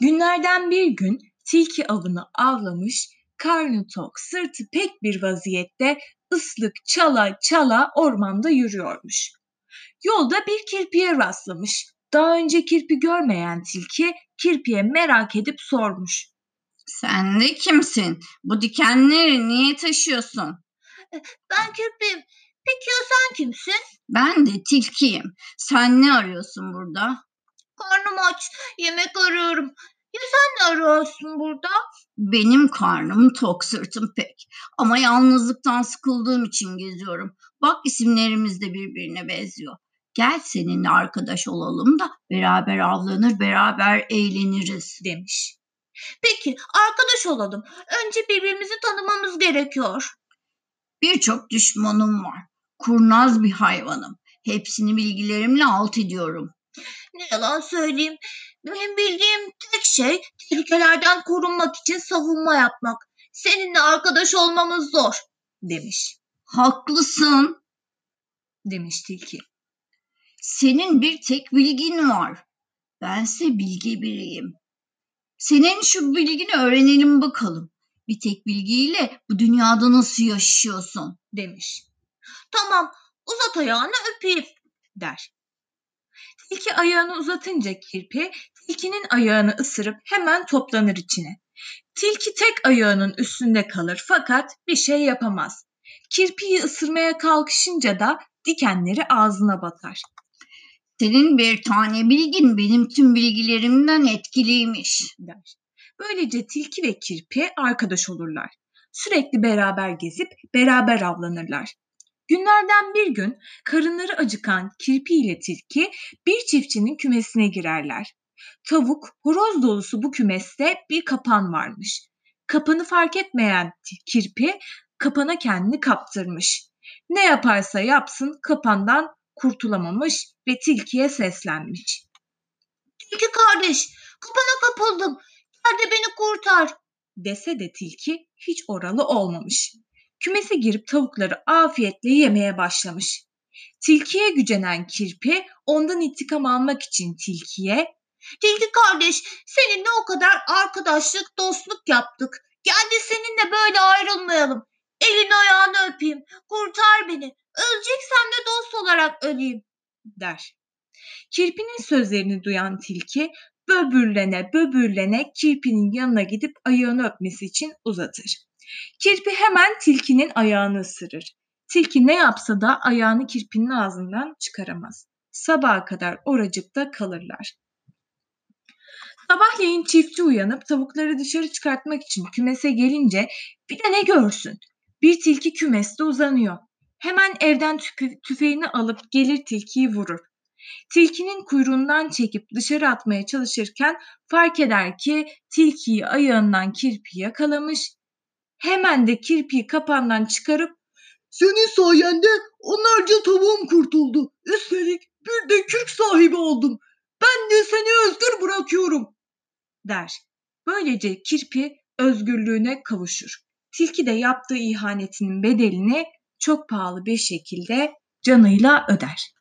Günlerden bir gün tilki avını avlamış, karnı tok, sırtı pek bir vaziyette ıslık çala çala ormanda yürüyormuş. Yolda bir kirpiye rastlamış. Daha önce kirpi görmeyen tilki kirpiye merak edip sormuş. Sen de kimsin? Bu dikenleri niye taşıyorsun? Ben kirpiyim. Peki ya sen kimsin? Ben de tilkiyim. Sen ne arıyorsun burada? Karnım aç. Yemek arıyorum. Ya sen ne arıyorsun burada? Benim karnım tok sırtım pek. Ama yalnızlıktan sıkıldığım için geziyorum. Bak isimlerimiz de birbirine benziyor. Gel seninle arkadaş olalım da beraber avlanır beraber eğleniriz demiş. Peki arkadaş olalım. Önce birbirimizi tanımamız gerekiyor. Birçok düşmanım var. Kurnaz bir hayvanım. Hepsini bilgilerimle alt ediyorum. Ne yalan söyleyeyim. Benim bildiğim tek şey tehlikelerden korunmak için savunma yapmak. Seninle arkadaş olmamız zor demiş. Haklısın demiş tilki. Senin bir tek bilgin var. Bense bilgi biriyim. Senin şu bilgini öğrenelim bakalım. Bir tek bilgiyle bu dünyada nasıl yaşıyorsun demiş. Tamam uzat ayağını öpeyim der. Tilki ayağını uzatınca kirpi tilkinin ayağını ısırıp hemen toplanır içine. Tilki tek ayağının üstünde kalır fakat bir şey yapamaz. Kirpiyi ısırmaya kalkışınca da dikenleri ağzına batar. Senin bir tane bilgin benim tüm bilgilerimden etkiliymiş der. Böylece tilki ve kirpi arkadaş olurlar. Sürekli beraber gezip beraber avlanırlar. Günlerden bir gün karınları acıkan kirpi ile tilki bir çiftçinin kümesine girerler. Tavuk, horoz dolusu bu kümeste bir kapan varmış. Kapanı fark etmeyen kirpi kapana kendini kaptırmış. Ne yaparsa yapsın kapandan kurtulamamış ve tilkiye seslenmiş. Tilki kardeş, kapana kapıldım. Gel de beni kurtar. Dese de tilki hiç oralı olmamış. Kümese girip tavukları afiyetle yemeye başlamış. Tilkiye gücenen kirpi ondan intikam almak için tilkiye Tilki kardeş seninle o kadar arkadaşlık dostluk yaptık. Gel de seninle böyle ayrılmayalım. Elini ayağını öpeyim. Kurtar beni. Öleceksem de dost olarak öleyim der. Kirpinin sözlerini duyan tilki böbürlene böbürlene kirpinin yanına gidip ayağını öpmesi için uzatır. Kirpi hemen tilkinin ayağını ısırır. Tilki ne yapsa da ayağını kirpinin ağzından çıkaramaz. Sabaha kadar oracıkta kalırlar. Sabahleyin çiftçi uyanıp tavukları dışarı çıkartmak için kümese gelince bir de ne görsün? Bir tilki kümeste uzanıyor. Hemen evden tüfeğini alıp gelir tilkiyi vurur. Tilkinin kuyruğundan çekip dışarı atmaya çalışırken fark eder ki tilkiyi ayağından kirpi yakalamış. Hemen de kirpiyi kapandan çıkarıp senin sayende onlarca tavuğum kurtuldu. Üstelik bir de kürk sahibi oldum. Ben de seni özgür bırakıyorum der. Böylece kirpi özgürlüğüne kavuşur. Tilki de yaptığı ihanetinin bedelini çok pahalı bir şekilde canıyla öder.